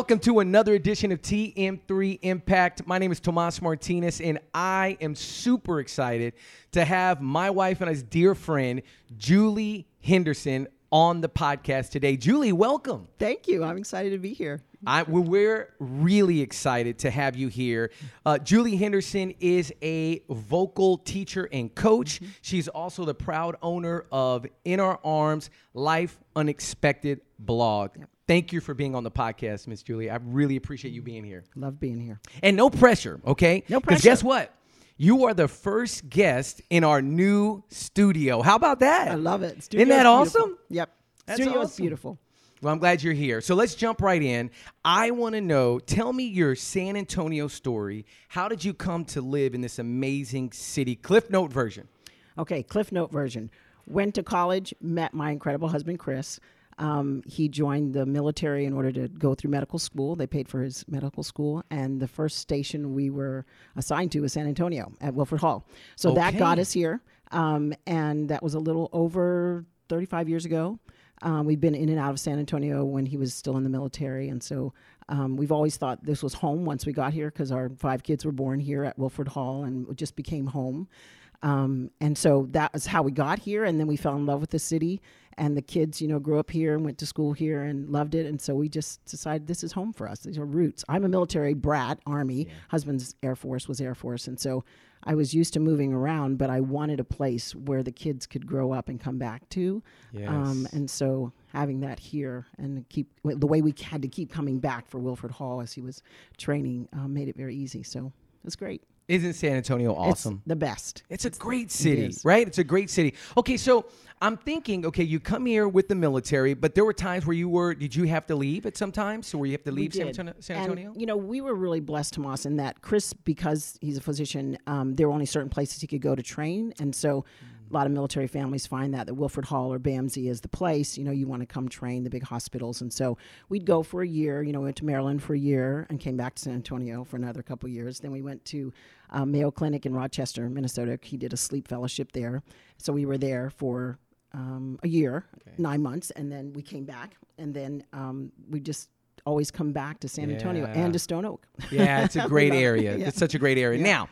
Welcome to another edition of TM3 Impact. My name is Tomas Martinez, and I am super excited to have my wife and his dear friend, Julie Henderson, on the podcast today. Julie, welcome. Thank you. I'm excited to be here. I, we're really excited to have you here. Uh, Julie Henderson is a vocal teacher and coach. Mm-hmm. She's also the proud owner of In Our Arms Life Unexpected blog. Yep. Thank you for being on the podcast, Miss Julie. I really appreciate you being here. Love being here. And no pressure, okay? No pressure. Because guess what? You are the first guest in our new studio. How about that? I love it. Studio Isn't that awesome? Yep. That's studio awesome. is beautiful. Well, I'm glad you're here. So let's jump right in. I want to know tell me your San Antonio story. How did you come to live in this amazing city? Cliff Note version. Okay, Cliff Note version. Went to college, met my incredible husband, Chris. Um, he joined the military in order to go through medical school. They paid for his medical school, and the first station we were assigned to was San Antonio at Wilford Hall. So okay. that got us here, um, and that was a little over 35 years ago. Um, we've been in and out of San Antonio when he was still in the military, and so um, we've always thought this was home once we got here because our five kids were born here at Wilford Hall, and it just became home. Um, and so that was how we got here, and then we fell in love with the city, and the kids, you know, grew up here and went to school here and loved it, and so we just decided this is home for us. These are roots. I'm a military brat, Army. Yeah. Husband's Air Force was Air Force, and so I was used to moving around, but I wanted a place where the kids could grow up and come back to. Yes. Um, and so having that here and keep the way we had to keep coming back for Wilford Hall as he was training uh, made it very easy. So it's great. Isn't San Antonio awesome? It's the best. It's a great city, it right? It's a great city. Okay, so I'm thinking, okay, you come here with the military, but there were times where you were, did you have to leave at some times? So where you have to leave San Antonio, San Antonio? And, you know, we were really blessed, Tomas, in that Chris, because he's a physician, um, there were only certain places he could go to train. And so a lot of military families find that, that Wilford Hall or BAMC is the place, you know, you want to come train the big hospitals. And so we'd go for a year, you know, we went to Maryland for a year and came back to San Antonio for another couple years. Then we went to um, Mayo Clinic in Rochester, Minnesota. He did a sleep fellowship there. So we were there for um, a year, okay. nine months, and then we came back. And then um, we just always come back to San yeah. Antonio and to Stone Oak. Yeah, it's a great area. yeah. It's such a great area. Yeah. Now,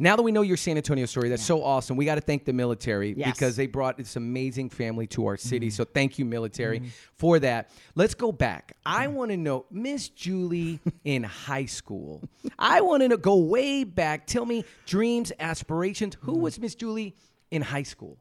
now that we know your San Antonio story, that's yeah. so awesome. We got to thank the military yes. because they brought this amazing family to our city. Mm. So thank you, military, mm. for that. Let's go back. I mm-hmm. want to know Miss Julie in high school. I want to go way back. Tell me dreams, aspirations. Who mm-hmm. was Miss Julie in high school?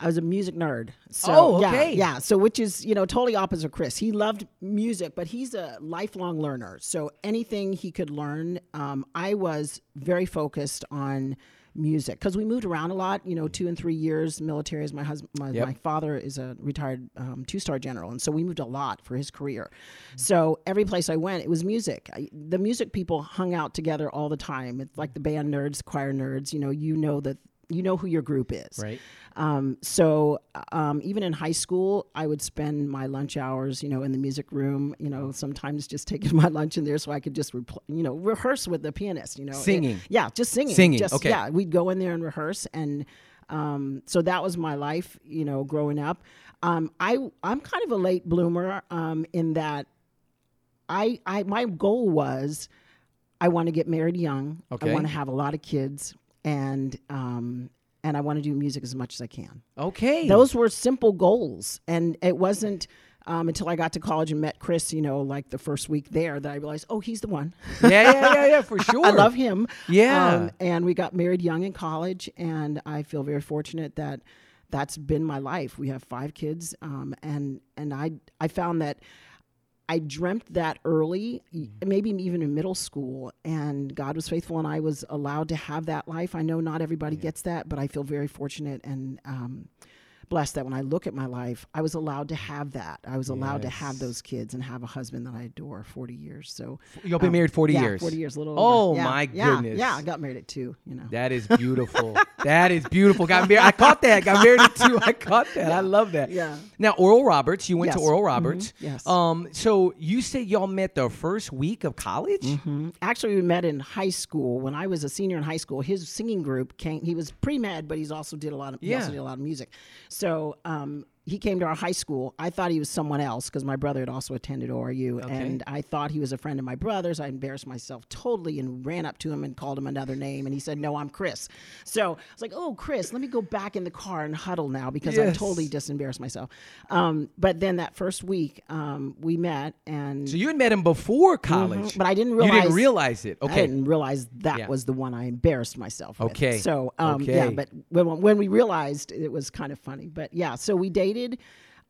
I was a music nerd. So, oh, okay. Yeah, yeah. So, which is, you know, totally opposite of Chris. He loved music, but he's a lifelong learner. So, anything he could learn, um, I was very focused on music because we moved around a lot. You know, two and three years military. As my husband, my, yep. my father is a retired um, two star general, and so we moved a lot for his career. So every place I went, it was music. I, the music people hung out together all the time. It's like the band nerds, choir nerds. You know, you know that you know who your group is. Right. Um, so um, even in high school, I would spend my lunch hours, you know, in the music room. You know, sometimes just taking my lunch in there so I could just, repl- you know, rehearse with the pianist. You know, singing. yeah, just singing. Singing. Just, okay. Yeah, we'd go in there and rehearse, and um, so that was my life. You know, growing up. Um, I I'm kind of a late bloomer um, in that I I my goal was I want to get married young. Okay. I want to have a lot of kids and um, and I want to do music as much as I can. Okay, those were simple goals, and it wasn't. Um, until I got to college and met Chris, you know, like the first week there, that I realized, oh, he's the one. yeah, yeah, yeah, yeah, for sure. I love him. Yeah. Um, and we got married young in college, and I feel very fortunate that that's been my life. We have five kids, um, and and I I found that I dreamt that early, mm-hmm. maybe even in middle school, and God was faithful, and I was allowed to have that life. I know not everybody yeah. gets that, but I feel very fortunate and um, blessed that when I look at my life, I was allowed to have that. I was allowed yes. to have those kids and have a husband that I adore 40 years. So you'll be um, married 40 yeah, years. 40 years, little. Oh yeah, my yeah, goodness. Yeah, I got married at two. You know. That is beautiful. that is beautiful. Got married. I caught that. Got married at two. I caught that. I love that. Yeah. Now Oral Roberts. You went yes. to Oral Roberts. Mm-hmm. Yes. Um. So you said y'all met the first week of college. Mm-hmm. Actually, we met in high school when I was a senior in high school. His singing group came. He was pre med, but he's also did a lot of. Yeah. He also did a lot of music. So um, he came to our high school. I thought he was someone else because my brother had also attended ORU, Okay. and I thought he was a friend of my brother's. I embarrassed myself totally and ran up to him and called him another name, and he said, "No, I'm Chris." So I was like, "Oh, Chris, let me go back in the car and huddle now because I totally just embarrassed myself." Um, but then that first week, um, we met, and So you had met him before college, Mhm, but I didn't realize you didn't realize it. I didn't realize that Yeah. was the one I embarrassed myself with. Okay. So, um, yeah, but when, when we realized it was kind of funny. But yeah, so we dated,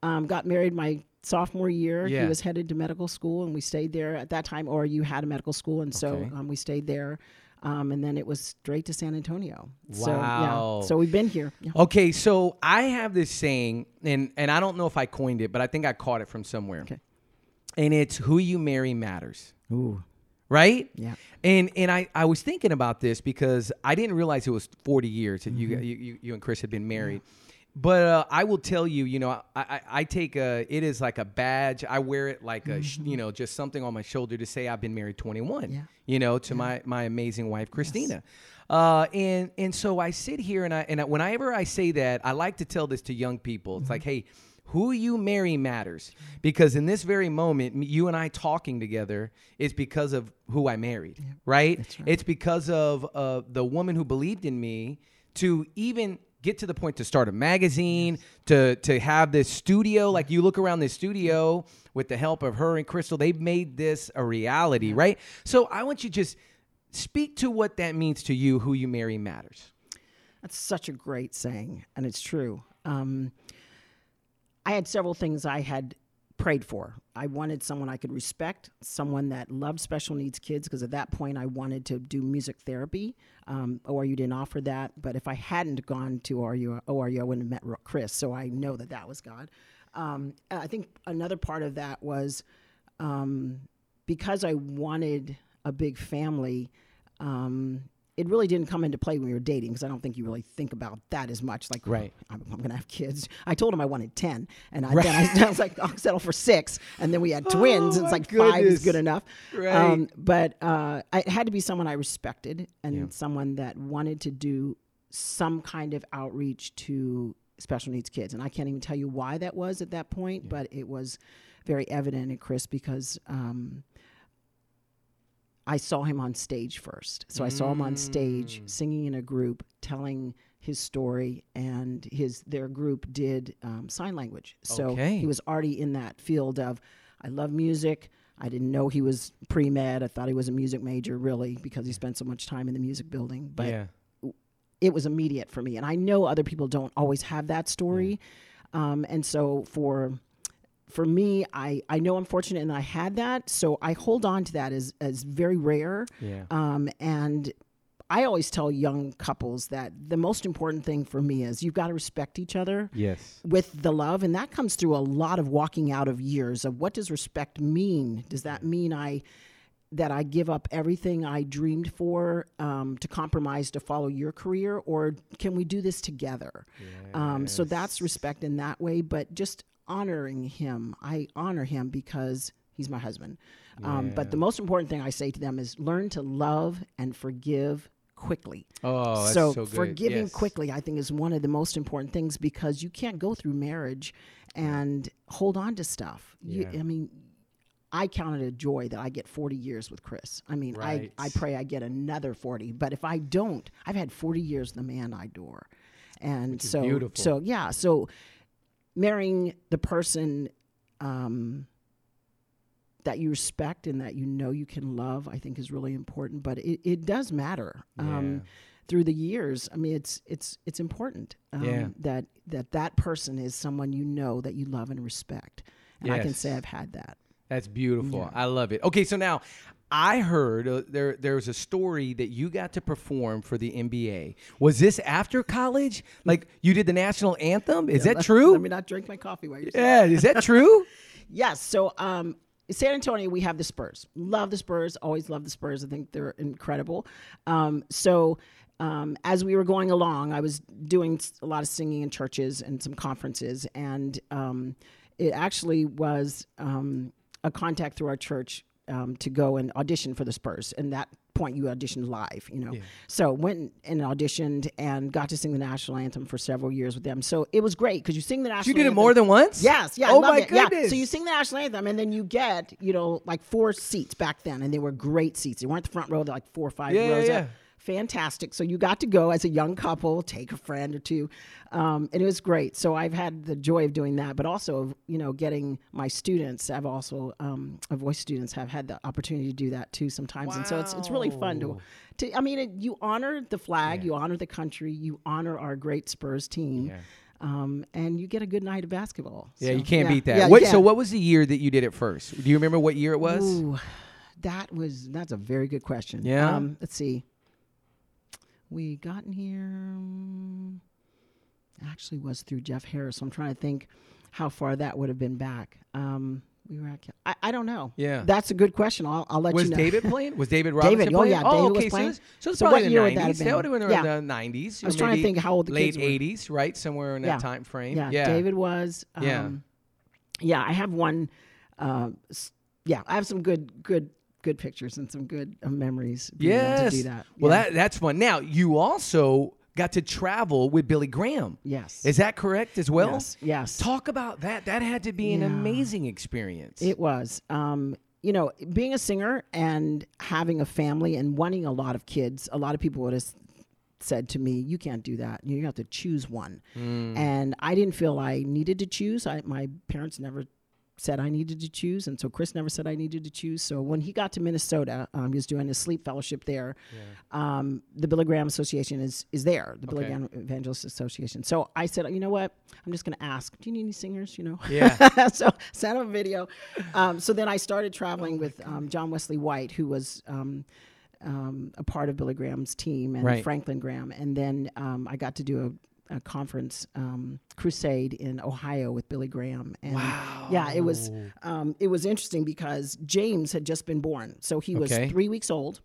um, got married my sophomore year. Yeah. He was headed to medical school and we stayed there at that time, or you had a medical school. And so Okay. um, we stayed there. Um, and then it was straight to San Antonio. So, Wow. yeah. So we've been here. Yeah. Okay, so I have this saying, and and I don't know if I coined it, but I think I caught it from somewhere. Okay. And it's who you marry matters. Ooh. right? Yeah. And and I, I was thinking about this because I didn't realize it was 40 years that Mm-hmm. you, you you you and Chris had been married. But uh, I will tell you, you know, I, I, I take a it is like a badge. I wear it like a sh- you know just something on my shoulder to say I've been married 21. Mm-hmm. Yeah. You know, to my my amazing wife Christina. Uh, and and so I sit here and I and I, whenever I say that, I like to tell this to young people. Mm-hmm. It's like, hey, who you marry matters because in this very moment, you and I talking together is because of who I married, right? right. It's because of uh, the woman who believed in me to even get to the point to start a magazine, to to have this studio. Like you look around this studio with the help of her and Crystal, they've made this a reality, right? So I want you to just speak to what that means to you. Who you marry matters. That's such a great saying, and it's true. Um, I had several things I had prayed for. I wanted someone I could respect, someone that loved special needs kids, because at that point I wanted to do music therapy. Um, ORU didn't offer that, but if I hadn't gone to ORU, ORU I wouldn't have met Chris, so I know that that was God. Um, I think another part of that was um, because I wanted a big family. Um, it really didn't come into play when we were dating because I don't think you really think about that as much. Like, Right. I'm, I'm going to have kids. I told him I wanted 10. And I, then I, I was like, I'll settle for six. And then we had twins. Oh, and it's like five is good enough. Right. Um, but uh, it had to be someone I respected and someone that wanted to do some kind of outreach to special needs kids. And I can't even tell you why that was at that point, but it was very evident in Chris because um, I saw him on stage first. So I saw him on stage Mm. singing in a group, telling his story, and his their group did um, sign language. So Okay. he was already in that field of I love music. I didn't know he was pre med. I thought he was a music major, really, because he spent so much time in the music building. But yeah. it was immediate for me. And I know other people don't always have that story. Um, and so for for me, I, I know I'm fortunate and I had that. So I hold on to that as, as very rare. Yeah. Um, and I always tell young couples that the most important thing for me is you've got to respect each other Yes. with the love and that comes through a lot of walking out of years of what does respect mean does that mean i that i give up everything i dreamed for um, to compromise to follow your career or can we do this together um, so that's respect in that way but just honoring him. I honor him because he's my husband. Um, but the most important thing i say to them is learn to love and forgive quickly. Oh, that's so, so, forgiving Yes. quickly i think is one of the most important things because you can't go through marriage and hold on to stuff. You, Yeah. i mean i count it a joy that i get 40 years with chris. I mean Right. I, I pray i get another 40 but if i don't i've had 40 years with the man i adore. And so beautiful. so yeah so marrying the person um, that you respect and that you know you can love, I think is really important. But it, it does matter. Um, Yeah. through the years, I mean, it's it's it's important um, Yeah. that that that person is someone you know that you love and respect. And I can say I've had that. That's beautiful. I love it. Okay, so now I heard uh, there there was a story that you got to perform for the NBA. Was this after college? Like you did the national anthem? Is that Let- true? Let me not drink my coffee while you're yeah, is that true? Yes. So, um, San Antonio, we have the Spurs. Love the Spurs. Always love the Spurs. I think they're incredible. Um, so, um, as we were going along, I was doing a lot of singing in churches and some conferences, and um, it actually was um, a contact through our church um, to go and audition for the Spurs, and that point you auditioned live, you know. So went and auditioned and got to sing the national anthem for several years with them. So it was great because you sing the national. You did it more than once? Yes, yeah. Oh my it. Yeah. goodness. So you sing the national anthem, and then you get, you know, like four seats back then, and they were great seats. They weren't the front row; they're like four or five Yeah, yeah, rows yeah. up. Fantastic. So you got to go as a young couple, take a friend or two, um, and it was great. So I've had the joy of doing that, but also, of, you know, getting my students. I've also, um, uh, voice students have had the opportunity to do that too sometimes, and so it's it's really fun to. To, I mean, it, you honor the flag, you honor the country, you honor our great Spurs team, Yeah. um, and you get a good night of basketball. Yeah, So, you can't yeah. beat that. Yeah, what, yeah. So, what was the year that you did it first? Do you remember what year it was? Ooh, that was that's a very good question. Yeah? Um, let's see. We got in here. um, Actually, was through Jeff Harris. I'm trying to think how far that would have been back. Um, we were at. I, I don't know. Yeah. that's a good question. I'll, I'll let Was you know. Was David playing? Was David Robinson David, oh, playing? yeah, David was okay. playing. So, so it's So probably what the year 90s. would that have That would have been Yeah. the 90s. I was trying to think how old the late kids were. 80s, right? Somewhere in that Yeah. time frame. Yeah, yeah. David was. Um, Yeah. yeah. I have one. Uh, yeah, I have some good, good, good pictures and some good uh, memories. Yes. to do that. Well, Yeah. that that's fun. Now, you also got to travel with Billy Graham. Yes. Is that correct as well? Yes. Yes. Talk about that. That had to be an amazing experience. It was. Um, you know, being a singer and having a family and wanting a lot of kids, a lot of people would have said to me, You can't do that. You have to choose one. Mm. And I didn't feel I needed to choose. I, my parents never said I needed to choose. And so Chris never said I needed to choose. So when he got to Minnesota, um, he was doing his sleep fellowship there. Um, the Billy Graham Association is, is there, the Billy Okay. Graham Evangelist Association. So I said, You know what? I'm just going to ask, Do you need any singers? You know? Yeah. so sent him a video. Um, so then I started traveling with um, John Wesley White, who was um, um, a part of Billy Graham's team, and Right. Franklin Graham. And then um, I got to do a, a conference um, crusade in Ohio with Billy Graham. And yeah, it was um, it was interesting because James had just been born, so he was Okay. three weeks old,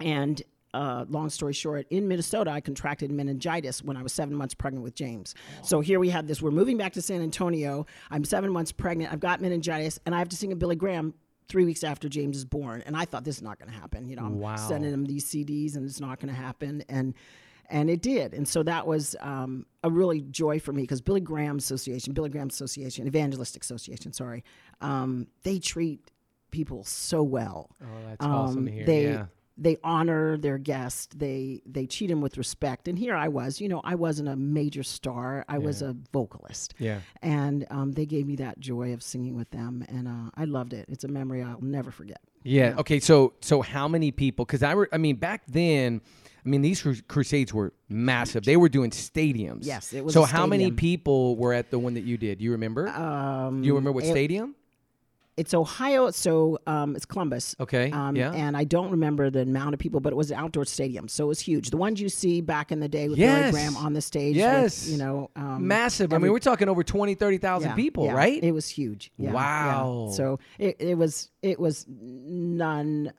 and. Uh, long story short, in Minnesota, I contracted meningitis when I was seven months pregnant with James. So here we had this. We're moving back to San Antonio. I'm seven months pregnant. I've got meningitis, and I have to sing a Billy Graham three weeks after James is born. And I thought this is not going to happen. You know, I'm Wow. sending him these CDs, and it's not going to happen. And and it did. And so that was um, a really joy for me because Billy Graham Association, Billy Graham Association, Evangelistic Association, sorry, um, they treat people so well. oh, that's awesome to Um, hear. They yeah. they honor their guest. They they treat him with respect. And here I was, you know, I wasn't a major star. I was a vocalist. Yeah. And um, they gave me that joy of singing with them, and uh, I loved it. It's a memory I'll never forget. Yeah. Okay. So so how many people? Because I re- I mean back then, I mean these cru- crusades were massive. They were doing stadiums. Yes, it was So a how many stadium. people were at the one that you did? You remember? Um, Do you remember what it- stadium? It's Ohio, so um, it's Columbus. Okay. Um, yeah. And I don't remember the amount of people, but it was an outdoor stadium, so it was huge. The ones you see back in the day with Yes. Billy Graham on the stage, with, Yes. you know, um, Massive. I mean, we're talking over 20, 30,000 yeah, people, yeah, right? It was huge. Yeah, yeah. Wow. So it, it was it was none,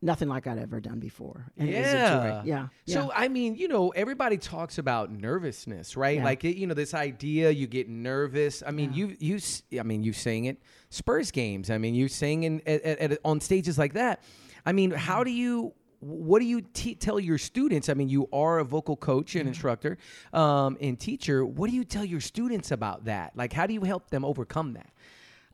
nothing like I'd ever done before. And it was a Yeah. joy. Yeah. So I mean, you know, everybody talks about nervousness, right? Yeah. Like you know, this idea you get nervous. I mean, you you s- I mean, you sang it Spurs games. I mean, you sing in at, at, on stages like that. I mean, how do you what do you te- tell your students? I mean, you are a vocal coach and instructor um, and teacher. What do you tell your students about that? Like, how do you help them overcome that?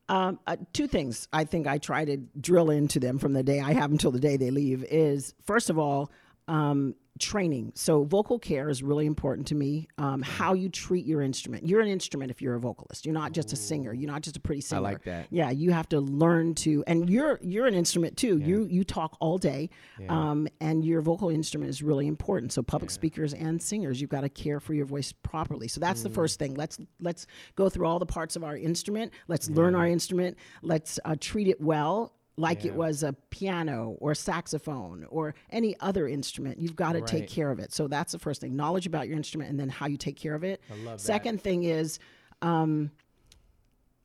Um, uh, two things I think I try to drill into them from the day I have until the day they leave is first of all, um, training. So vocal care is really important to me. Um, how you treat your instrument. You're an instrument if you're a vocalist. You're not just a singer. You're not just a pretty singer. I like that. Yeah, you have to learn to, and you're you're an instrument too. You you talk all day, um, and your vocal instrument is really important. So public speakers and singers, you've got to care for your voice properly. So that's the first thing. Let's let's go through all the parts of our instrument. Let's learn our instrument. Let's uh, treat it well. Like it was a piano or saxophone or any other instrument, you've got to Right. take care of it. So that's the first thing: knowledge about your instrument, and then how you take care of it. love that. Second thing is, um,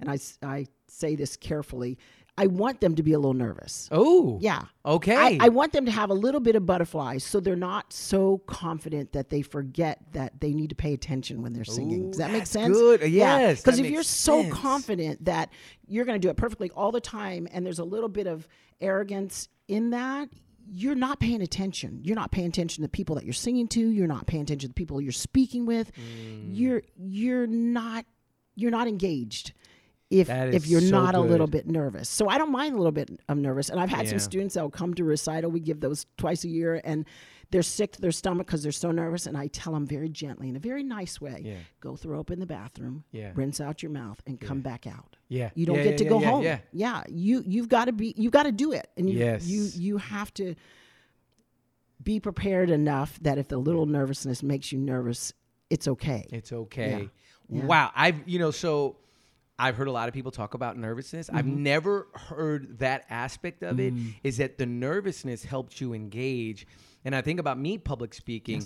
and I say this carefully, I want them to be a little nervous. Oh. Yeah. Okay. I, I want them to have a little bit of butterflies so they're not so confident that they forget that they need to pay attention when they're singing. Ooh, Does that make sense? good. Yes, Because that if you're makes so confident that you're going to do it perfectly all the time and there's a little bit of arrogance in that, you're not paying attention. You're not paying attention to the people that you're singing to. You're not paying attention to the people you're speaking with. Mm. You're you're not you're not engaged if if you're so not a little bit nervous. So I don't mind a little bit of nervous. And I've had Yeah. some students that will come to recital. We give those twice a year, and they're sick to their stomach because they're so nervous. And I tell them very gently, in a very nice way, Yeah. go throw up in the bathroom, Yeah. rinse out your mouth, and come back out. Yeah. You don't Yeah, get yeah, to yeah, go yeah, home. yeah. you you've got to be you've got to do it, and you Yes. you you have to be prepared enough that if the little nervousness makes you nervous, it's okay. It's okay. Yeah. Wow. I've, you know, so I've heard a lot of people talk about nervousness. I've Mm-hmm. never heard that aspect of it. Mm. Is that the nervousness helped you engage. And I think about me public speaking,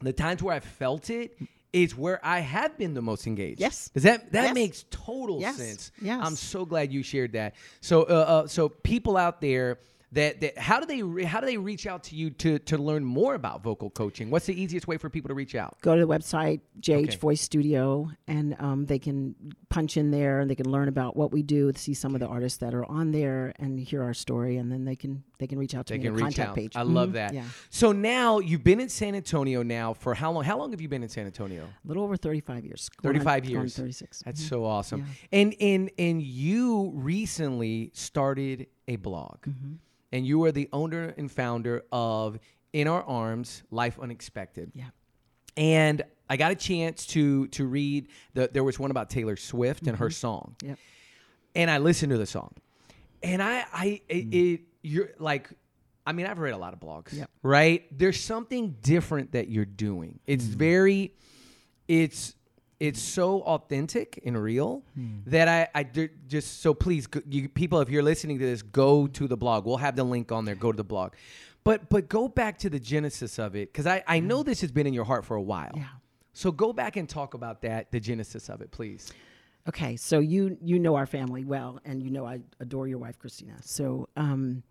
the times where I felt it is where I have been the most engaged. Yes. Does that that Yes. makes total Yes. sense. Yes. I'm so glad you shared that. So uh, uh so people out there that, that how do they re- how do they reach out to you to to learn more about vocal coaching? What's the easiest way for people to reach out? go to the website JH Okay. Voice Studio, and um, they can punch in there and they can learn about what we do, see some of the artists that are on there, and hear our story, and then they can they can reach out to They me. can reach contact out. page. I love Mhm. that. Yeah, So now you've been in San Antonio now for how long? How long have you been in San Antonio? a little over thirty five years. 35 on years. Thirty six. That's so awesome. Mm-hmm. Yeah. And and and you recently started a blog. Mm-hmm. And you are the owner and founder of In Our Arms Life Unexpected. Yeah. And I got a chance to to read the there was one about Taylor Swift and her song. Yep. and I listened to the song, and I, I, it, Mm. it, you're like, I mean, I've read a lot of blogs, Yep. right? There's something different that you're doing. It's Mm. very, it's, it's so authentic and real Mm. that I, I just so please, you people, if you're listening to this, go to the blog. We'll have the link on there. Go to the blog, but but go back to the genesis of it because I, I know this has been in your heart for a while. Yeah. So go back and talk about that, the genesis of it, please. Okay, so you you know our family well, and you know I adore your wife, Christina. So um,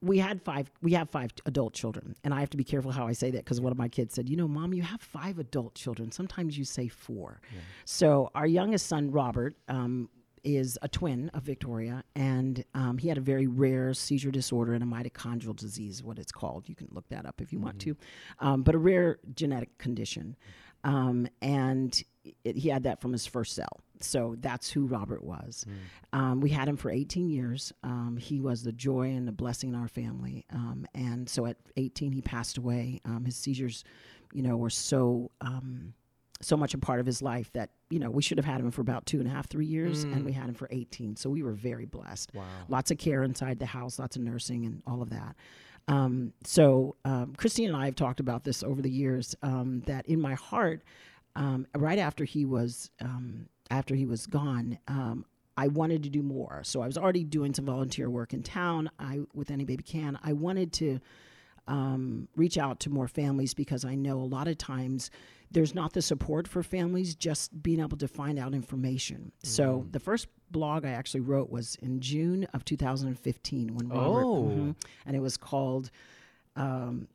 we had five. We have five adult children, and I have to be careful how I say that because one of my kids said, "You know, mom, you have five adult children. Sometimes you say four. So our youngest son, Robert. Um, is a twin of Victoria, and um, he had a very rare seizure disorder and a mitochondrial disease, what it's called. You can look that up if you want to, um, but a rare genetic condition. Um, and it, he had that from his first cell. So that's who Robert was. Um, we had him for 18 years. Um, he was the joy and the blessing in our family. Um, and so at 18, he passed away. Um, his seizures, you know, were so um, so much a part of his life that you know we should have had him for about two and a half, three years, and we had him for 18. So we were very blessed. Wow. Lots of care inside the house, lots of nursing, and all of that. Um, so um, Christine and I have talked about this over the years. Um, that in my heart, um, right after he was um, after he was gone, um, I wanted to do more. So I was already doing some volunteer work in town. I with Any Baby Can. I wanted to um, reach out to more families because I know a lot of times there's not the support for families just being able to find out information. So the first blog I actually wrote was in June of 2015 when Robert, Oh. Mhm. and it was called. Um,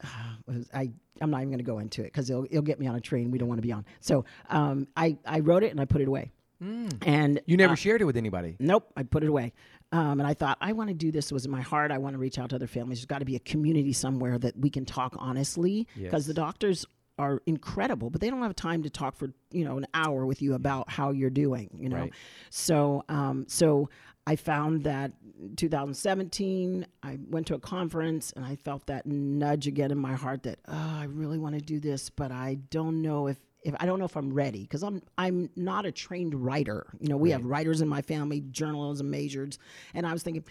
was- I I'm not even going to go into it because it'll, it'll get me on a train we don't want to be on. So um, I I wrote it and I put it away. And You never uh, shared it with anybody. Nope, I put it away. Um, and I thought, I want to do this. It was in my heart. I want to reach out to other families. There's got to be a community somewhere that we can talk honestly because Yes. the doctors are incredible, but they don't have time to talk for you know an hour with you about how you're doing. You know, Right. so um, so I found that 2017 I went to a conference and I felt that nudge again in my heart that oh, I really want to do this, but I don't know if if I don't know if I'm ready because I'm I'm not a trained writer. You know, we have writers in my family, journalism majors, and I was thinking.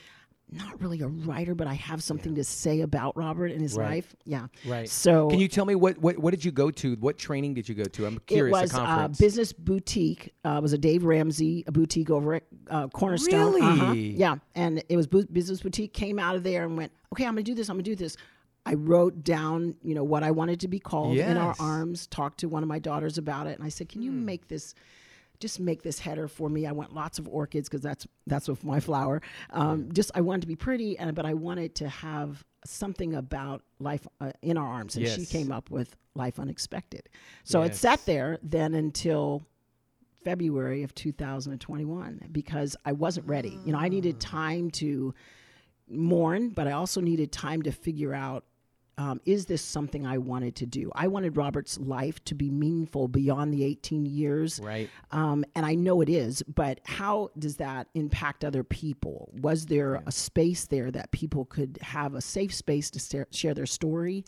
Not really a writer, but I have something to say about Robert and his Right. life. Yeah. Right. So Can you tell me what, what what did you go to? What training did you go to? I'm curious. it was uh, business boutique. Uh, it was a Dave Ramsey a boutique over at uh, Cornerstone. Uh-huh. Really? Yeah, and it was bu- business boutique. Came out of there and went, okay, I'm gonna do this. I'm gonna do this. I wrote down, you know, what I wanted to be called in our arms. Talked to one of my daughters about it, and I said, "Can you make this just make this header for me. I want lots of orchids because that's that's with my flower. Um, just I wanted to be pretty, and but I wanted to have something about life uh, in our arms, and she came up with life unexpected. So it sat there then until February of 2021 because I wasn't ready. You know, I needed time to mourn, but I also needed time to figure out um, is this something I wanted to do? I wanted Robert's life to be meaningful beyond the 18 years. Right. Um, and I know it is, but how does that impact other people? Was there a space there that people could have a safe space to sa- share their story?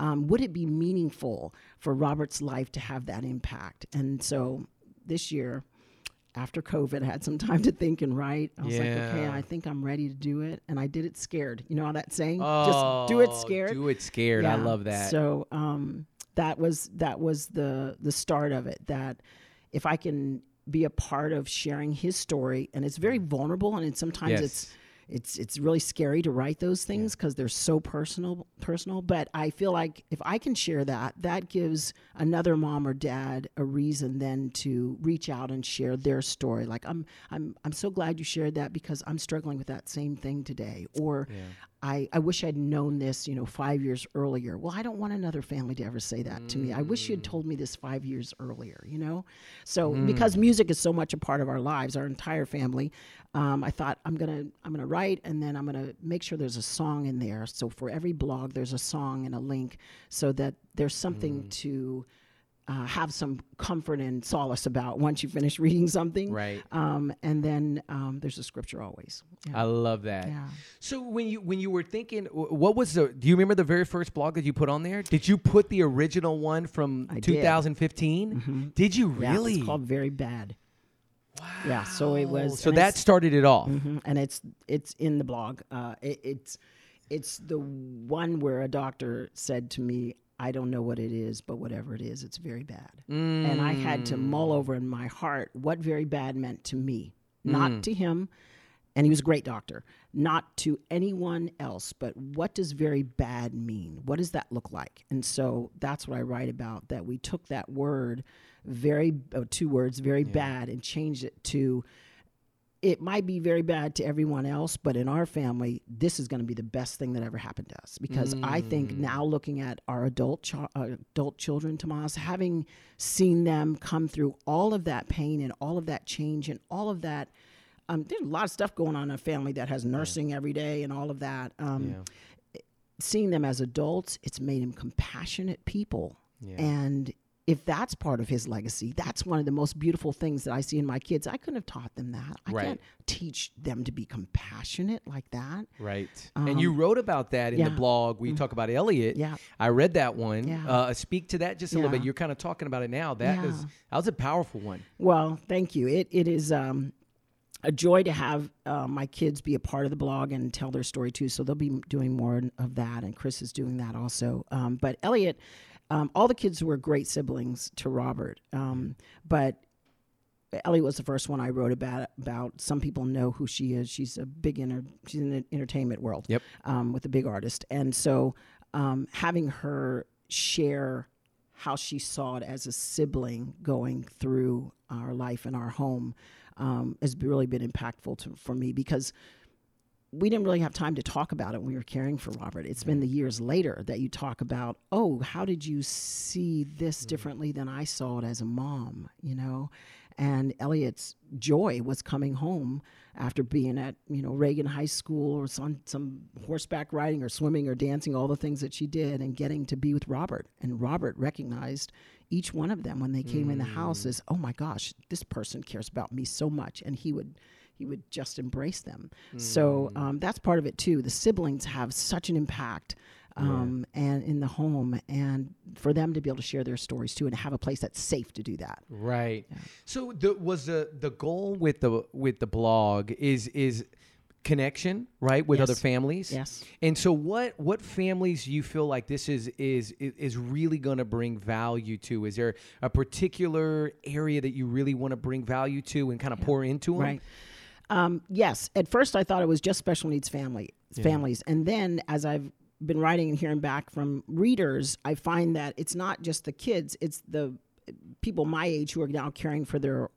Um, would it be meaningful for Robert's life to have that impact? And so this year, after COVID, I had some time to think and write. I was like, okay, I think I'm ready to do it. And I did it scared. You know how that saying? Just do it Oh, scared. Do it scared. I love that. So um, that was that was the the start of it. That if I can be a part of sharing his story, and it's very vulnerable, and it's, sometimes Yes. it's it's it's really scary to write those things because they're so personal personal. But I feel like if I can share that, that gives another mom or dad a reason then to reach out and share their story. Like I'm I'm I'm so glad you shared that because I'm struggling with that same thing today. Or I, I wish I'd known this, you know, five years earlier. Well, I don't want another family to ever say that to me. I wish you had mm. told me this five years earlier, you know? So because mm. music is so much a part of our lives, our entire family, um, I thought I'm gonna I'm gonna write and then I'm gonna make sure there's a song in there. So for every blog there's a song and a link so that there's something mm. to uh, have some comfort and solace about once you finish reading something. Right. Um, and then um, there's a scripture always. Yeah. I love that. Yeah. So when you when you were thinking, what was the? Do you remember the very first blog that you put on there? Did you put the original one from I did. 2015? Did you really? Yeah, it's called Very Bad. Wow. Yeah. So it was. so that started it off. Mhm, and it's it's in the blog. Uh, it, it's it's the one where a doctor said to me, "I don't know what it is, but whatever it is, it's very bad." And I had to mull Mm. over in my heart what very bad meant to me, not Mm. to him. And he was a great doctor, not to anyone else, but what does very bad mean? What does that look like? And so that's what I write about that we took that word, very, oh, two words, very bad, and changed it to it might be very bad to everyone else, but in our family, this is going to be the best thing that ever happened to us. Because I think now, looking at our adult ch- uh, adult children, Tomas, having seen them come through all of that pain and all of that change and all of that, um, there's a lot of stuff going on in a family that has nursing every day and all of that. Um, Seeing them as adults, it's made them compassionate people, Yeah. and if that's part of his legacy, that's one of the most beautiful things that I see in my kids. I couldn't have taught them that. I Right. can't teach them to be compassionate like that. Right. and you wrote about that in the Um, yeah. Mm. blog where you talk about Elliot. Yeah. I read that one. Yeah. Uh, speak to that just a little bit. You're kind of talking about it now. That is Yeah. that was a powerful one. Well, thank you. It it is um, a joy to have uh, my kids be a part of the blog and tell their story too. So they'll be doing more of that, and Chris is doing that also. Um, but Elliot, um, all the kids were great siblings to Robert, um, but. Elliot was the first one I wrote about. About some people know who she is. She's a big inter, she's in the entertainment world. Yep. Um, with a big artist, and so um, having her share how she saw it as a sibling going through our life and our home um, has really been impactful to, for me because we didn't really have time to talk about it when we were caring for Robert. It's been the years later that you talk about, oh, how did you see this mm. differently than I saw it as a mom, you know? And Elliot's joy was coming home after being at, you know, Reagan High School or some, some horseback riding or swimming or dancing, all the things that she did, and getting to be with Robert. And Robert recognized each one of them when they came in the mm. house as, oh my gosh, this person cares about me so much. And he would he would just embrace them. So um, that's part of it too. The siblings have such an impact um, and in the home, and for them to be able to share their stories too, and have a place that's safe to do that. Right. So the was the the goal with the with the blog is is connection, right, with Yes. other families. Yes. And so what what families you feel like this is is is is really going to bring value to? Is there a particular area that you really want to bring value to and kind of pour into them? Right. Um, yes. At first, I thought it was just special needs family families, and then as I've been writing and hearing back from readers, I find that it's not just the kids; it's the people my age who are now caring for their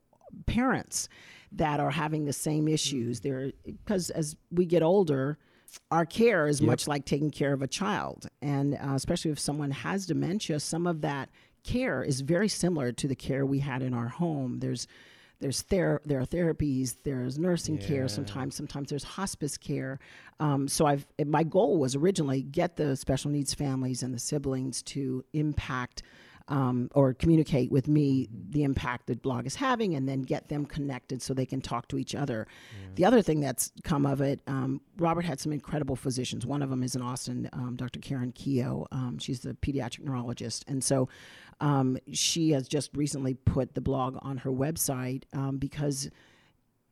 parents that are having the same issues. There, because as we get older, our care is much like taking care of a child, and uh, especially if someone has dementia, some of that care is very similar to the care we had in our home. There's there's ther- there are therapies, there's nursing care. Sometimes, sometimes there's hospice care. Um, so I've my goal was originally get the special needs families and the siblings to impact um, or communicate with me the impact that blog is having and then get them connected so they can talk to each other. The other thing that's come of it, um, Robert had some incredible physicians. One of them is in Austin, um, Dr. Karen Keogh. Um, she's the pediatric neurologist. And so um, she has just recently put the blog on her website um, because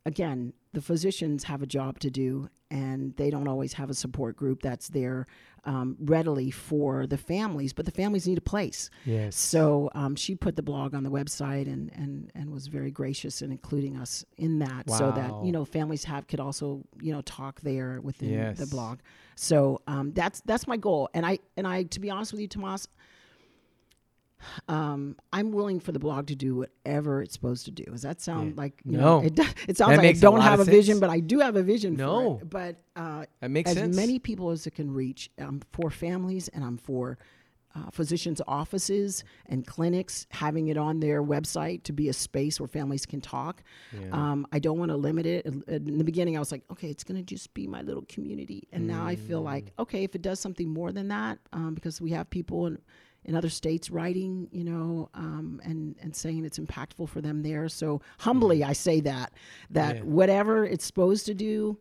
again, the physicians have a job to do, and they don't always have a support group that's there um, readily for the families. But the families need a place. Yes. So um, she put the blog on the website and and and was very gracious in including us in that, so that you know families have could also you know talk there within the blog. So um, that's that's my goal, and I and I to be honest with you, Tomas. Um, I'm willing for the blog to do whatever it's supposed to do. Does that sound Yeah. like you No. know? It, it sounds That like I don't have a of vision, but I do have a vision. No. for it. but uh, That makes as sense. many people as it can reach. I'm for families, and I'm for uh, physicians' offices and clinics having it on their website to be a space where families can talk. Um, I don't want to limit it. In the beginning, I was like, okay, it's going to just be my little community, and now I feel like, Mm. okay, if it does something more than that, um, because we have people in in other states writing, you know, um, and and saying it's impactful for them there. So humbly, I say that that Yeah. whatever it's supposed to do,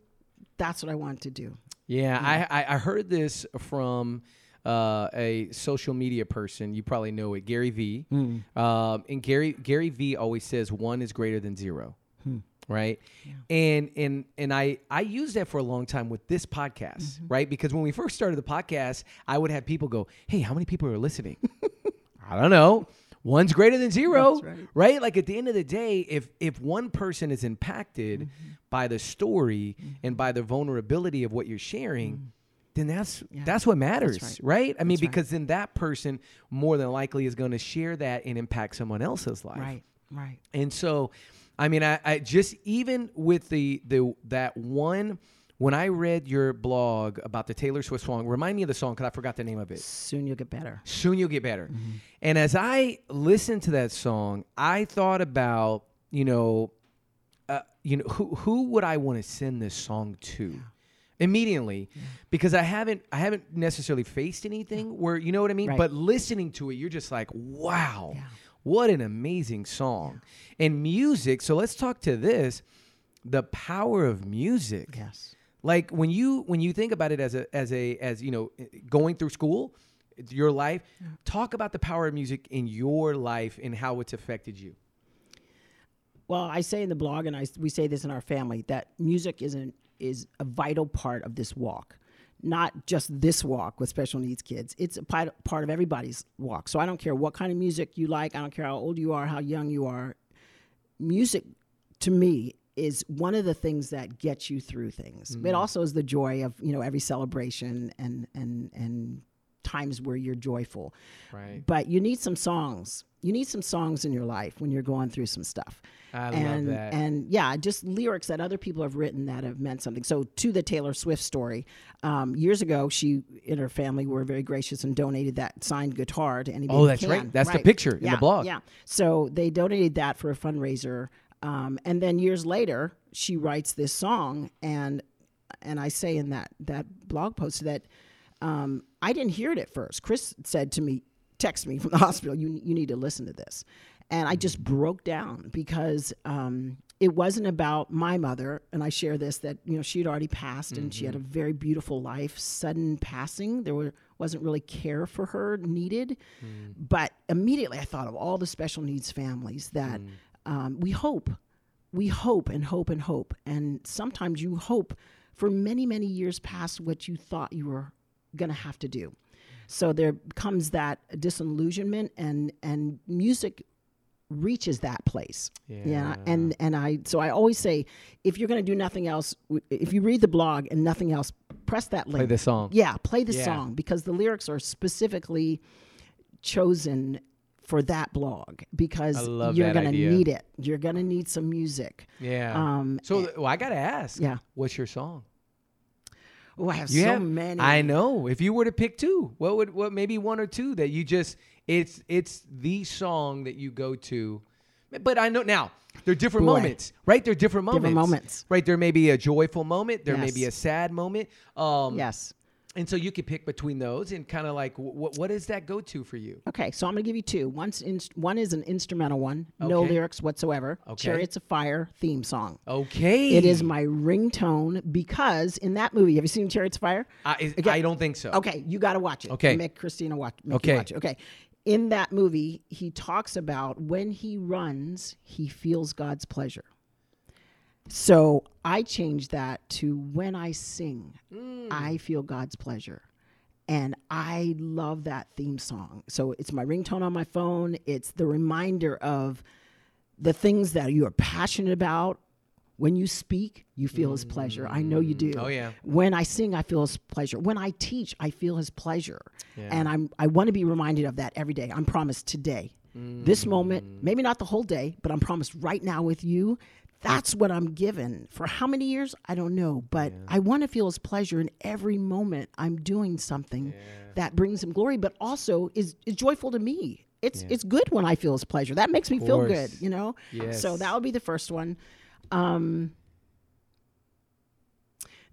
that's what I want to do. Yeah, I, I I heard this from uh, a social media person. You probably know it, Gary Vee. Um, and Gary Gary Vee always says one is greater than zero, right? And and and I I used that for a long time with this podcast, right? Because when we first started the podcast, I would have people go, "Hey, how many people are listening?" I don't know. One's greater than zero, That's right. Like at the end of the day, if if one person is impacted Mm-hmm. by the story and by the vulnerability of what you're sharing, then that's Mm-hmm. Yeah. that's what matters, right. right. I mean, That's right. because then that person more than likely is going to share that and impact someone else's life. Right, right. And so, I mean, I, I just even with the the that one when I read your blog about the Taylor Swift song, remind me of the song because I forgot the name of it. Soon you'll get better. Soon you'll get better. Mm-hmm. And as I listened to that song, I thought about you know, uh, you know, who who would I want to send this song to? Immediately, because I haven't I haven't necessarily faced anything where you know what I mean. Right. But listening to it, you're just like, wow, Yeah. What an amazing song. And music. So let's talk to this, the power of music. Yes. like when you when you think about it as a as a as you know going through school your life talk about the power of music in your life and how it's affected you. Well, I say in the blog, and I we say this in our family that music is an, is a vital part of this walk, not just this walk with special needs kids. It's a part of everybody's walk. So I don't care what kind of music you like. I don't care how old you are, how young you are. Music, to me, is one of the things that gets you through things. Mm. It also is the joy of you know every celebration and and and times where you're joyful. right But you need some songs. You need some songs in your life when you're going through some stuff. I love and, that. And yeah, just lyrics that other people have written that have meant something. So to the Taylor Swift story, um, years ago, she and her family were very gracious and donated that signed guitar to anybody. Oh, that's can. right. That's the picture in the blog. Yeah. So they donated that for a fundraiser. Um, and then years later, she writes this song, and and I say in that that blog post that um, I didn't hear it at first. Chris said to me, text me from the hospital, you, you need to listen to this. And I just broke down because um, it wasn't about my mother. And I share this that, you know, she had already passed and she had a very beautiful life. Sudden passing, there were, wasn't really care for her needed. But immediately I thought of all the special needs families that um, we hope we hope and hope and hope. And sometimes you hope for many, many years past what you thought you were going to have to do. So there comes that disillusionment, and and music reaches that place. Yeah. And and I so I always say, if you're going to do nothing else, if you read the blog and nothing else, press that link. play the song Yeah, play the Yeah. song because the lyrics are specifically chosen for that blog because you're gonna need it. You're gonna need some music. Yeah. Um, so th- well, I gotta ask. Yeah. What's your song? Oh, I have You so have many. I know. If you were to pick two, what would what maybe one or two that you just it's it's the song that you go to. But I know now there are different Boy. moments, right? There are different moments. Different moments. right? There may be a joyful moment. There may be a sad moment. Um, Yes. And so you could pick between those and kind of like what what is that go to for you? Okay, so I'm going to give you two. One's inst- one is an instrumental one, no lyrics whatsoever. Okay. Chariots of Fire theme song. Okay. It is my ringtone because in that movie, have you seen Chariots of Fire? I, is- Okay. I don't think so. Okay, you got to watch it. Okay. make Christina watch. Make Okay. watch it. Okay. In that movie, he talks about when he runs, he feels God's pleasure. So I changed that to when I sing, mm. I feel God's pleasure. And I love that theme song. So it's my ringtone on my phone. It's the reminder of the things that you are passionate about. When you speak, you feel his pleasure. I know you do. Mm. Oh, yeah. When I sing, I feel his pleasure. When I teach, I feel his pleasure. And I'm I want to be reminded of that every day. I'm promised today. This moment, mm. maybe not the whole day, but I'm promised right now with you. That's what I'm given. For how many years? I don't know, but I want to feel his pleasure in every moment I'm doing something that brings him glory, but also is, is joyful to me. It's it's good when I feel his pleasure. That makes me feel good, you know? Yes. So that would be the first one. Um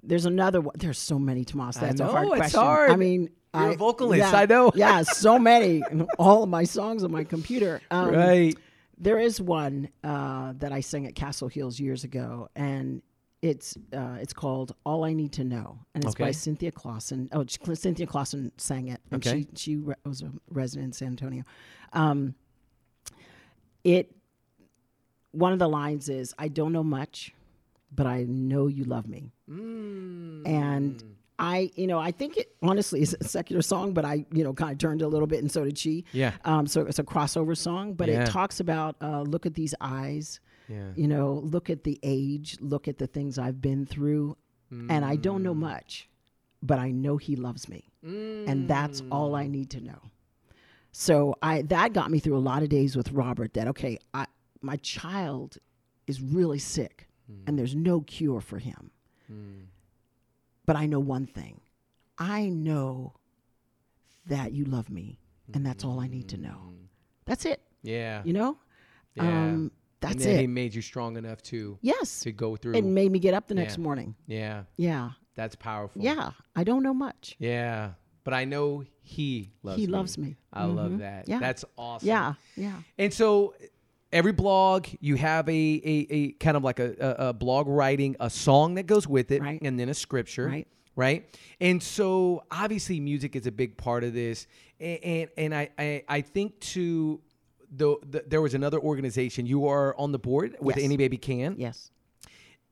there's another one. There's so many, Tomas. That's know, a hard it's question. hard. I mean, You're a I- vocalist, yeah, I know. yeah, so many. All of my songs on my computer. Um, Right. There is one uh, that I sang at Castle Hills years ago, and it's uh, it's called "All I Need to Know," and it's by Cynthia Clawson. Oh, Cynthia Clawson sang it, and Okay. she she re- was a resident in San Antonio. Um, it one of the lines is, "I don't know much, but I know you love me," Mm. and I, you know, I think it honestly is a secular song, but I, you know, kind of turned a little bit, and so did she. Yeah. Um, so it's a crossover song, but Yeah. it talks about uh, look at these eyes, Yeah. you know, look at the age, look at the things I've been through, and I don't Mm. know much, but I know He loves me, and that's all I need to know. So I that got me through a lot of days with Robert. That okay, I, my child is really sick, and there's no cure for him. But I know one thing. I know that you love me, and that's all I need to know. That's it. Yeah. You know? Yeah. Um, and that's then he it. made you strong enough to Yes. to go through. It made me get up the next Yeah. morning. yeah. Yeah. That's powerful. Yeah. I don't know much. Yeah. But I know he loves He me. loves me. I love Mhm. that. Yeah. That's awesome. Yeah. Yeah. And so every blog, you have a, a, a kind of like a, a, a blog writing a song that goes with it Right. and then a scripture. Right. Right. And so obviously music is a big part of this. And and, and I, I I think to the, the there was another organization. You are on the board with Yes. Any Baby Can. Yes.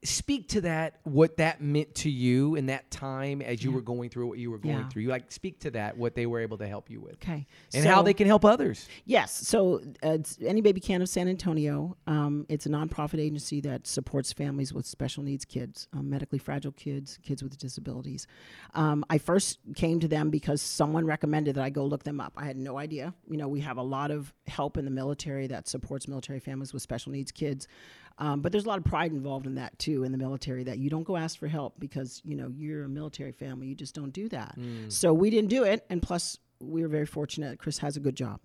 Speak to that, what that meant to you in that time as you were going through what you were going Yeah. through. You like speak to that, what they were able to help you with. Okay. And how they can help others. Yes. So, uh, Any Baby Can of San Antonio. Um, it's a nonprofit agency that supports families with special needs kids, um, medically fragile kids, kids with disabilities. Um, I first came to them because someone recommended that I go look them up. I had no idea. You know, we have a lot of help in the military that supports military families with special needs kids. Um, but there's a lot of pride involved in that too in the military that you don't go ask for help because you know you're a military family. You just don't do that. So we didn't do it and plus we were very fortunate. Chris has a good job.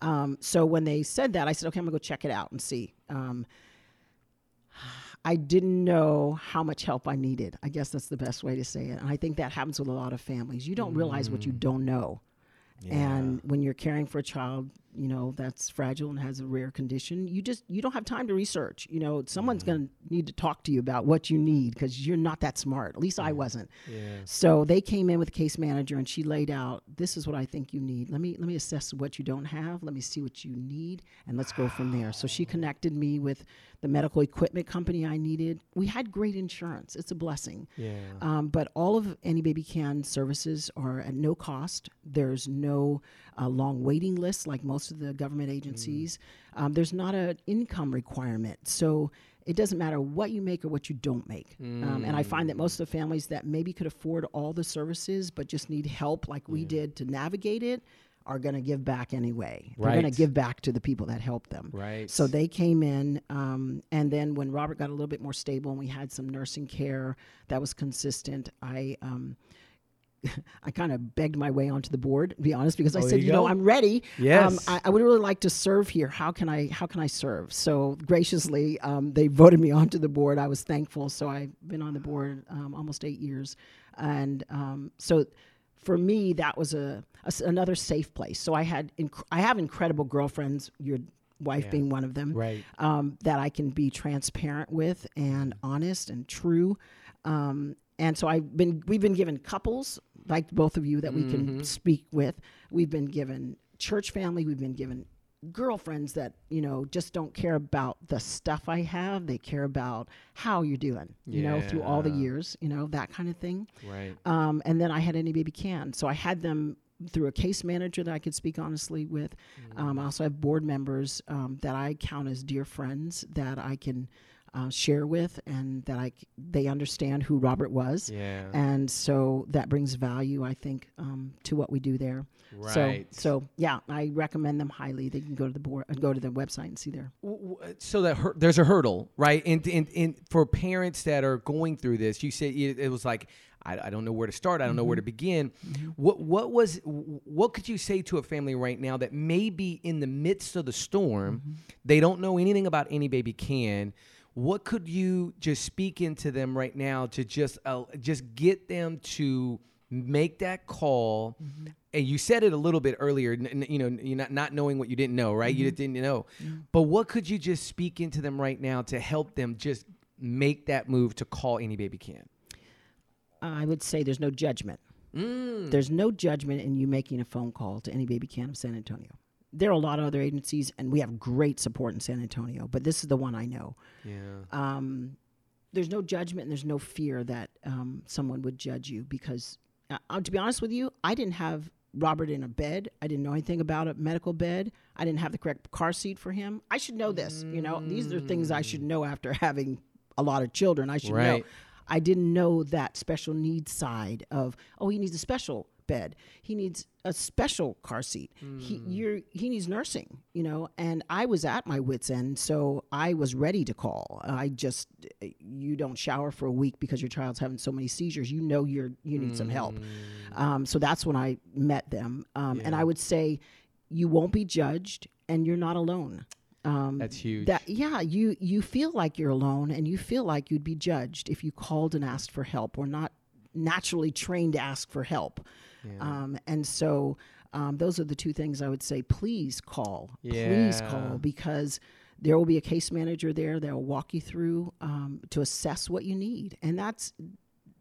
Um, so when they said that i said okay i'm gonna go check it out and see. Um, i didn't know how much help i needed. I guess that's the best way to say it. And i think that happens with a lot of families. You don't realize what you don't know. And when you're caring for a child you know that's fragile and has a rare condition you just you don't have time to research you know someone's going to need to talk to you about what you need because you're not that smart at least i wasn't. Yeah. so they came in with a case manager and she laid out this is what i think you need. Let me let me assess what you don't have let me see what you need and let's go from there. So she connected me with the medical equipment company i needed. We had great insurance. It's a blessing. Yeah. um, but all of Any Baby Can services are at no cost. There's no uh, long waiting list like most of the government agencies. Um, there's not an income requirement. So it doesn't matter what you make or what you don't make. Um, and I find that most of the families that maybe could afford all the services but just need help like we did to navigate it are going to give back anyway. They're going to give back to the people that helped them. Right. So they came in, um, and then when Robert got a little bit more stable and we had some nursing care that was consistent, I. Um, I kind of begged my way onto the board, to be honest, because I Oh, said, you you know. I'm ready. Yes. Um, I, I would really like to serve here. How can I? How can I serve? So graciously, um, they voted me onto the board. I was thankful. So I've been on the board um, almost eight years, and um, so for me, that was a, a another safe place. So I had inc- I have incredible girlfriends. Your wife Yeah. being one of them Right. um, that I can be transparent with and honest and true. Um, and so I've been we've been given couples like both of you that we can speak with. We've been given church family. We've been given girlfriends that you know just don't care about the stuff I have. They care about how you're doing. You know, through all the years. You know that kind of thing. Right. Um, and then I had any baby can. So I had them through a case manager that I could speak honestly with. Um, I also have board members um, that I count as dear friends that I can uh, share with, and that I c- they understand who Robert was. Yeah. And so that brings value, I think, um, to what we do there. Right. So, so yeah, I recommend them highly. They can go to the board, uh, go to the website and see w- so that hur- there's a hurdle, right? And, and, and for parents that are going through this, you said it, it was like, I, I don't know where to start. I don't know where to begin. What what was what could you say to a family right now that may be in the midst of the storm? They don't know anything about any baby can. What could you just speak into them right now to just uh, just get them to make that call? And you said it a little bit earlier, n- n- you know, you not not knowing what you didn't know, right? You didn't know. But what could you just speak into them right now to help them just make that move to call any baby can? I would say there's no judgment. Mm. There's no judgment in you making a phone call to any baby can of San Antonio. There are a lot of other agencies, and we have great support in San Antonio, but this is the one I know. Yeah. Um, there's no judgment and there's no fear that um, someone would judge you because, uh, uh, to be honest with you, I didn't have Robert in a bed. I didn't know anything about a medical bed. I didn't have the correct car seat for him. I should know this. You know, these are things I should know after having a lot of children. I should know. I didn't know that special needs side of oh he needs a special bed. He needs a special car seat. He you're he needs nursing you know and I was at my wits end so I was ready to call. I just you don't shower for a week because your child's having so many seizures. You know you're you need some help. Um, so that's when I met them. Um, and I would say you won't be judged and you're not alone. Um, That's huge. that yeah you you feel like you're alone and you feel like you'd be judged if you called and asked for help or not naturally trained to ask for help um, and so um, those are the two things i would say please call please call because there will be a case manager there that will walk you through um, to assess what you need and that's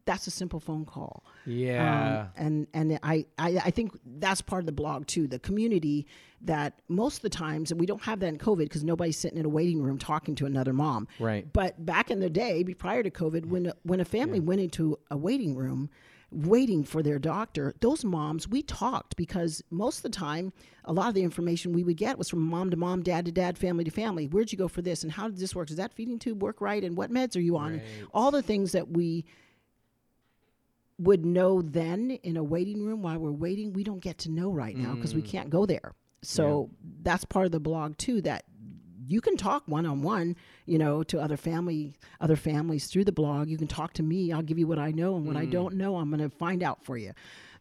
that's a simple phone call yeah. um, and and I, I I think that's part of the blog too. The community that most of the times, and we don't have that in COVID because nobody's sitting in a waiting room talking to another mom. Right. But back in the day, be- prior to COVID, when when a family went into a waiting room, waiting for their doctor, those moms we talked because most of the time, a lot of the information we would get was from mom to mom, dad to dad, family to family. Where'd you go for this, and how did this work? Does that feeding tube work right? And what meds are you on? Right. all the things that we would know then in a waiting room while we're waiting, we don't get to know right now because we mm. can't go there. So that's part of the blog too that you can talk one on one, you know, to other family other families through the blog. You can talk to me. I'll give you what I know and what I mm. don't know, I'm going to find out for you.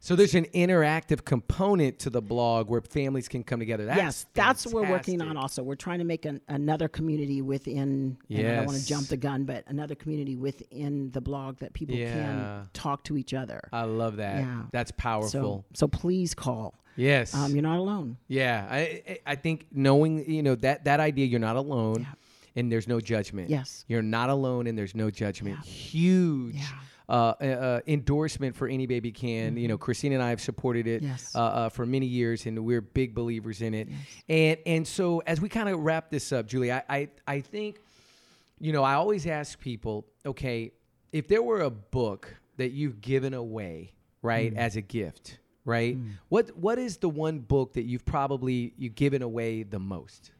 So there's an interactive component to the blog where families can come together. That's yes, that's what we're working on also. We're trying to make an, another community within, and I don't want to jump the gun, but another community within the blog that people Yeah. can talk to each other. I love that. Yeah. That's powerful. So, so please call. Yes. Um, you're not alone. yeah. I I- think knowing you know that that idea you're not alone. And there's no judgment. Yes. You're not alone and there's no judgment. Huge Yeah. uh, uh, uh, endorsement for Any Baby Can. You know, Christine and I have supported it Yes. uh, uh, for many years and we're big believers in it. And and so as we kind of wrap this up, Julie, I, I, I think, you know, I always ask people, okay, if there were a book that you've given away, right, as a gift, right? What what is the one book that you've probably you've given away the most?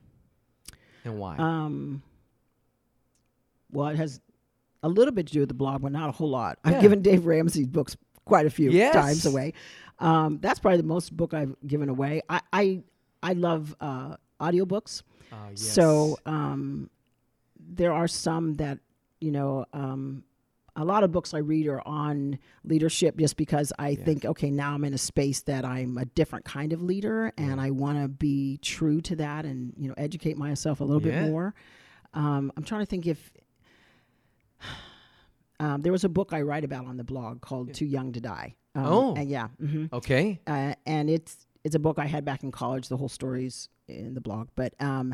And why? Um, well, it has a little bit to do with the blog, but not a whole lot. I've given Dave Ramsey's books quite a few Yes. times away. Um, that's probably the most book I've given away. I I, I love uh, audiobooks. Uh, yes. So um, there are some that you know. Um, a lot of books I read are on leadership, just because I think, okay, now I'm in a space that I'm a different kind of leader, and I want to be true to that, and you know, educate myself a little Yeah. bit more. Um, I'm trying to think if um, there was a book I write about on the blog called "Too Young to Die." Um, Oh. and yeah, hmm okay. uh, and it's it's a book I had back in college. The whole story's in the blog, but um,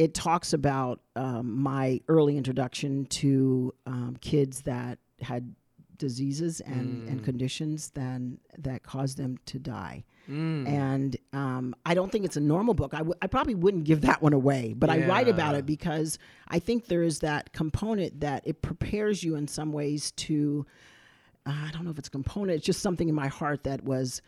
it talks about um, my early introduction to um, kids that had diseases and, and conditions then that caused them to die. Mm. And um, I don't think it's a normal book. I, w- I probably wouldn't give that one away, but I write about it because I think there is that component that it prepares you in some ways to. Uh, I don't know if it's a component. It's just something in my heart that was.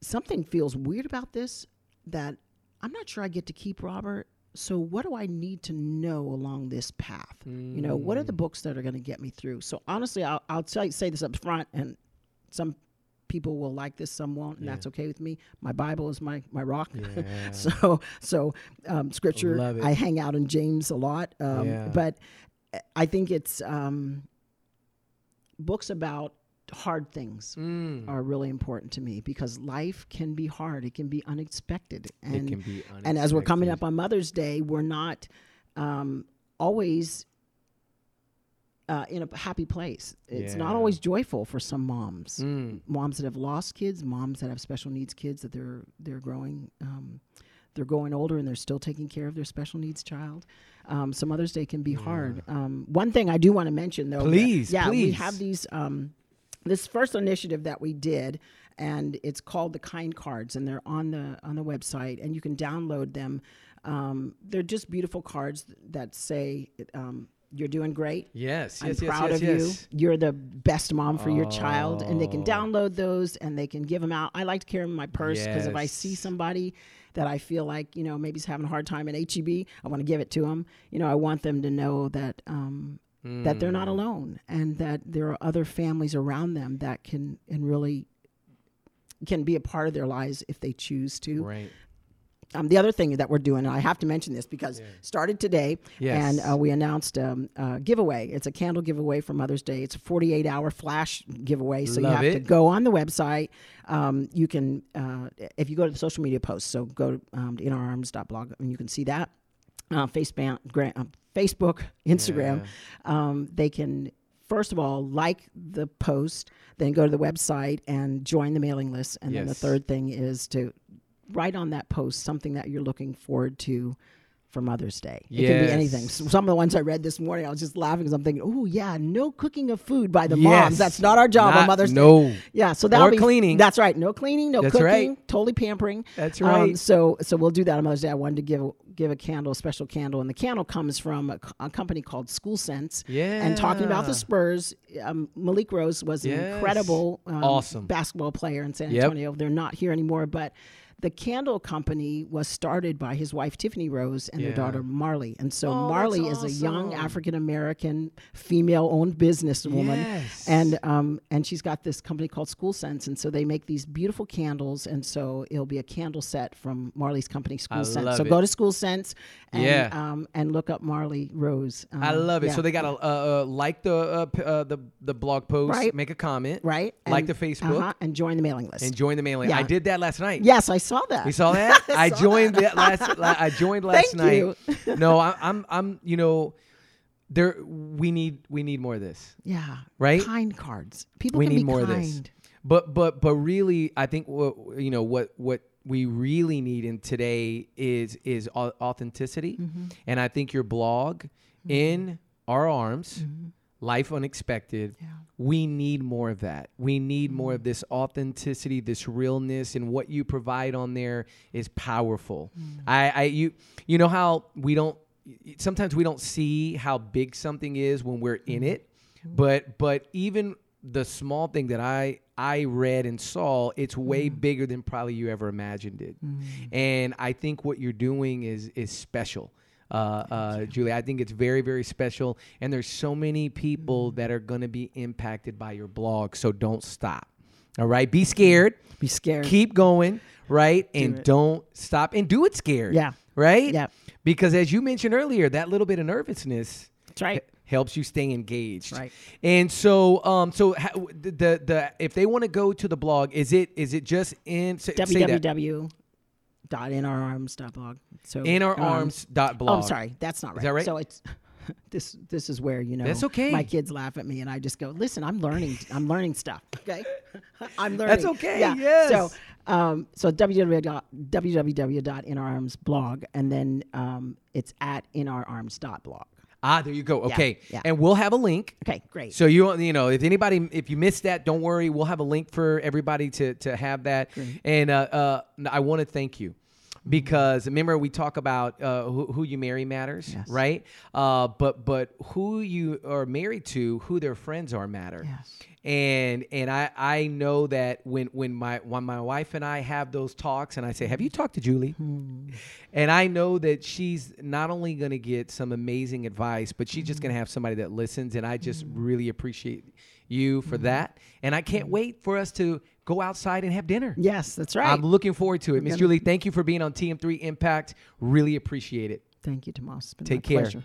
Something feels weird about this that I'm not sure I get to keep Robert. So what do I need to know along this path? You know, what are the books that are going to get me through? So honestly, I'll, I'll tell you, say this up front, and some people will like this, some won't, and that's okay with me. My Bible is my my rock. Yeah. so so um, scripture. I hang out in James a lot, um, Yeah. but I think it's um, books about hard things Mm. are really important to me because life can be hard. It can be unexpected, and be and as we're coming up on Mother's Day, we're not um, always uh, in a happy place. It's not always joyful for some moms. Mm. Moms that have lost kids, moms that have special needs kids that they're they're growing. Um, they're growing older and they're still taking care of their special needs child. Um, so Mother's Day can be hard. Um, one thing I do want to mention though, that- Please, yeah, we have these. Um, this first initiative that we did and it's called the kind cards and they're on the on the website and you can download them um, they're just beautiful cards that say um, you're doing great Yes, I'm yes, proud yes, of yes. you. You're the best mom for your child, and they can Oh. download those and they can give them out. I like to carry them in my purse because if I see somebody that I feel like you know maybe is having a hard time at HEB, I want to give it to them. You know, I want them to know that um, that they're Mm. not alone and that there are other families around them that can and really can be a part of their lives if they choose to. Right. Um, the other thing that we're doing, and I have to mention this because started today, Yes. and uh, we announced um, a giveaway. It's a candle giveaway for Mother's Day. It's a 48 hour flash giveaway, so Love you have to go on the website. Um, you can, uh, if you go to the social media posts, so go to um, to inourarms.blog, and you can see that. Uh, Facebook, gra- um, Facebook, Instagram. Um, they can first of all like the post, then go to the website and join the mailing list, and then the third thing is to write on that post something that you're looking forward to for Mother's Day. It can be anything. Some of the ones I read this morning, I was just laughing because I'm thinking, oh yeah, no cooking of food by the Yes. moms. That's not our job on Not- Mother's Day. no. Yeah, so that'll Or be cleaning. That's right. No cleaning, no That's cooking. right. Totally pampering. That's Um, right. so so we'll do that on Mother's Day. I wanted to give give a candle, a special candle, and the candle comes from a, a company called School Sense. Yeah. And talking about the Spurs, um, Malik Rose was an incredible um, Awesome. basketball player in San Yep. Antonio. They're not here anymore, but the candle company was started by his wife Tiffany Rose and their daughter Marley. And so Oh, Marley that's is a young. African American female-owned businesswoman, Yes. and um, and she's got this company called School Sense, and so they make these beautiful candles, and so it'll be a candle set from Marley's company, School I Sense. So it. go to School Sense, and Yeah. um, and look up Marley Rose. Um, I love it. yeah. So they got to uh, uh, like the uh, uh, the the blog post, Right. make a comment, right, like And- the Facebook, uh-huh, and join the mailing list. and join the mailing. Yeah. I did that last night. yes, I saw that. You saw that? I saw joined that last. la- I joined last Thank night. no, I, I'm I'm you know, there we need we need more of this. Yeah. Right? Kind cards. People we can need more kind. of this. But but but really, I think what you know what what we really need in today is is authenticity, Mm-hmm. and I think your blog in our arms. Life unexpected. Mm-hmm. Yeah. We need more of that. We need Mm-hmm. more of this authenticity, this realness, and what you provide on there is powerful. Mm. I, I, you, you know how we don't. Sometimes we don't see how big something is when we're in it, Mm-hmm. but but even the small thing that I I read and saw, it's way Mm. bigger than probably you ever imagined it. And I think what you're doing is is special. Uh, uh, Julie, I think it's very, very special. And there's so many people Mm. that are going to be impacted by your blog. So don't stop. All right. Be scared. Be scared. Keep going. Right. and it. don't stop and do it scared. Yeah. Right? Yeah. Because as you mentioned earlier, that little bit of nervousness That's right. helps you stay engaged. Right. And so, um, so ha- the, the the if they want to go to the blog, is it is it just in say, say that. www.inourarms.blog. So in our um, blog. Oh, I'm sorry, that's not right. Is that right? So it's this. This is where you know. That's okay. My kids laugh at me, and I just go, "Listen, I'm learning. I'm learning stuff. Okay, I'm learning. That's okay, Yeah. yes. So, um, so www.www.inourarms.blog, and then um, it's at inourarms.blog. Ah, there you go. Okay. yeah. And we'll have a link. Okay, great. So you you know if anybody if you missed that, don't worry. We'll have a link for everybody to to have that. And uh, uh, I want to thank you because remember we talk about uh, who, who you marry matters, Yes. right? Uh, but but who you are married to, who their friends are matter. Yes. And and I I know that when when my when my wife and I have those talks and I say, "Have you talked to Julie?" Hmm. And I know that she's not only going to get some amazing advice, but she's just hmm. going to have somebody that listens. And I just hmm. really appreciate you for that. And I can't wait for us to go outside and have dinner. yes, that's right. I'm looking forward to it. Miss Julie, thank you for being on TM3 Impact. Really appreciate it. Thank you, Tomas. It's been Take care. pleasure.